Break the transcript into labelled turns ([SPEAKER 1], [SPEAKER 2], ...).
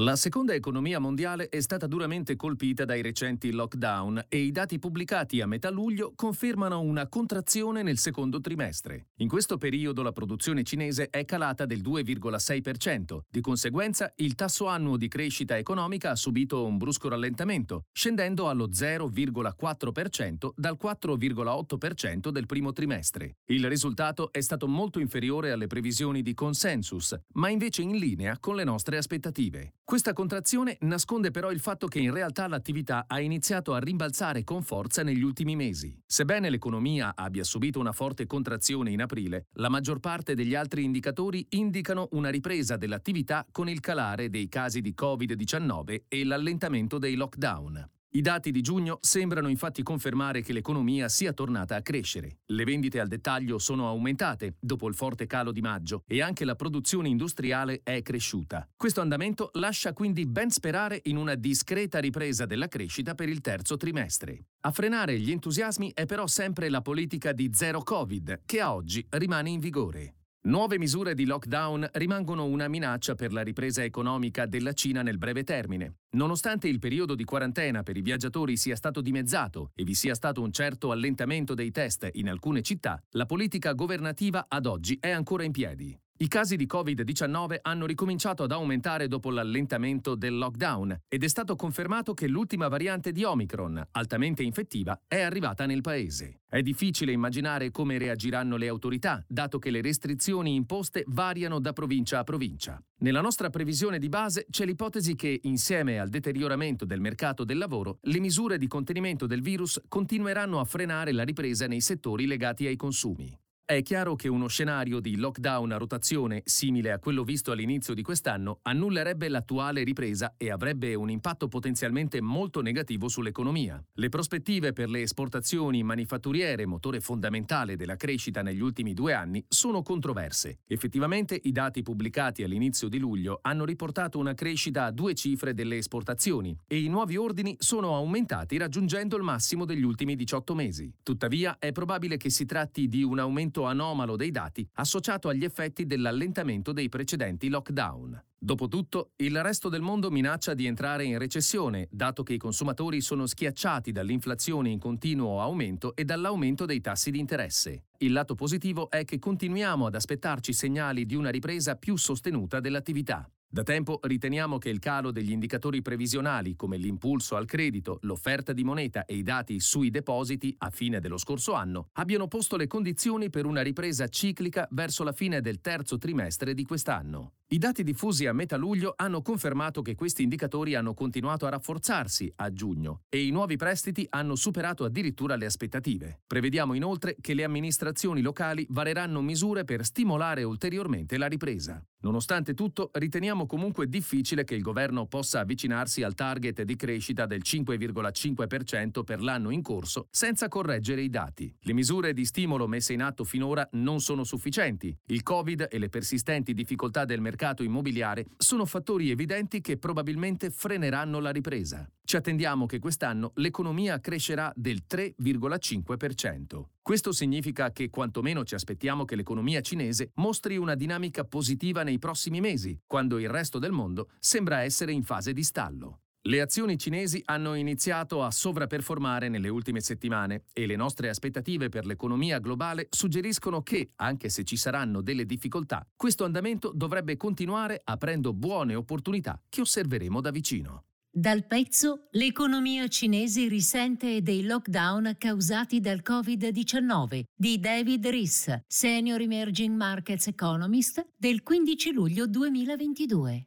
[SPEAKER 1] La seconda economia mondiale è stata duramente colpita dai recenti lockdown e i dati pubblicati a metà luglio confermano una contrazione nel secondo trimestre. In questo periodo la produzione cinese è calata del 2,6%, di conseguenza il tasso annuo di crescita economica ha subito un brusco rallentamento, scendendo allo 0,4% dal 4,8% del primo trimestre. Il risultato è stato molto inferiore alle previsioni di consensus, ma invece in linea con le nostre aspettative. Questa contrazione nasconde però il fatto che in realtà l'attività ha iniziato a rimbalzare con forza negli ultimi mesi. Sebbene l'economia abbia subito una forte contrazione in aprile, la maggior parte degli altri indicatori indicano una ripresa dell'attività con il calare dei casi di Covid-19 e l'allentamento dei lockdown. I dati di giugno sembrano infatti confermare che l'economia sia tornata a crescere. Le vendite al dettaglio sono aumentate dopo il forte calo di maggio e anche la produzione industriale è cresciuta. Questo andamento lascia quindi ben sperare in una discreta ripresa della crescita per il terzo trimestre. A frenare gli entusiasmi è però sempre la politica di zero Covid, che a oggi rimane in vigore. Nuove misure di lockdown rimangono una minaccia per la ripresa economica della Cina nel breve termine. Nonostante il periodo di quarantena per i viaggiatori sia stato dimezzato e vi sia stato un certo allentamento dei test in alcune città, la politica governativa ad oggi è ancora in piedi. I casi di Covid-19 hanno ricominciato ad aumentare dopo l'allentamento del lockdown ed è stato confermato che l'ultima variante di Omicron, altamente infettiva, è arrivata nel paese. È difficile immaginare come reagiranno le autorità, dato che le restrizioni imposte variano da provincia a provincia. Nella nostra previsione di base c'è l'ipotesi che, insieme al deterioramento del mercato del lavoro, le misure di contenimento del virus continueranno a frenare la ripresa nei settori legati ai consumi. È chiaro che uno scenario di lockdown a rotazione simile a quello visto all'inizio di quest'anno annullerebbe l'attuale ripresa e avrebbe un impatto potenzialmente molto negativo sull'economia. Le prospettive per le esportazioni manifatturiere, motore fondamentale della crescita negli ultimi due anni, sono controverse. Effettivamente i dati pubblicati all'inizio di luglio hanno riportato una crescita a due cifre delle esportazioni e i nuovi ordini sono aumentati raggiungendo il massimo degli ultimi 18 mesi. Tuttavia è probabile che si tratti di un aumento anomalo dei dati associato agli effetti dell'allentamento dei precedenti lockdown. Dopotutto, il resto del mondo minaccia di entrare in recessione, dato che i consumatori sono schiacciati dall'inflazione in continuo aumento e dall'aumento dei tassi di interesse. Il lato positivo è che continuiamo ad aspettarci segnali di una ripresa più sostenuta dell'attività. Da tempo riteniamo che il calo degli indicatori previsionali come l'impulso al credito, l'offerta di moneta e i dati sui depositi a fine dello scorso anno abbiano posto le condizioni per una ripresa ciclica verso la fine del terzo trimestre di quest'anno. I dati diffusi a metà luglio hanno confermato che questi indicatori hanno continuato a rafforzarsi a giugno e i nuovi prestiti hanno superato addirittura le aspettative. Prevediamo inoltre che le amministrazioni locali vareranno misure per stimolare ulteriormente la ripresa. Nonostante tutto, riteniamo comunque difficile che il governo possa avvicinarsi al target di crescita del 5,5% per l'anno in corso senza correggere i dati. Le misure di stimolo messe in atto finora non sono sufficienti. Il Covid e le persistenti difficoltà del mercato immobiliare sono fattori evidenti che probabilmente freneranno la ripresa. Ci attendiamo che quest'anno l'economia crescerà del 3,5%. Questo significa che quantomeno ci aspettiamo che l'economia cinese mostri una dinamica positiva nei prossimi mesi, quando il resto del mondo sembra essere in fase di stallo. Le azioni cinesi hanno iniziato a sovraperformare nelle ultime settimane e le nostre aspettative per l'economia globale suggeriscono che, anche se ci saranno delle difficoltà, questo andamento dovrebbe continuare aprendo buone opportunità che osserveremo da vicino.
[SPEAKER 2] Dal pezzo L'economia cinese risente dei lockdown causati dal Covid-19 di David Riss, Senior Emerging Markets Economist del 15 luglio 2022.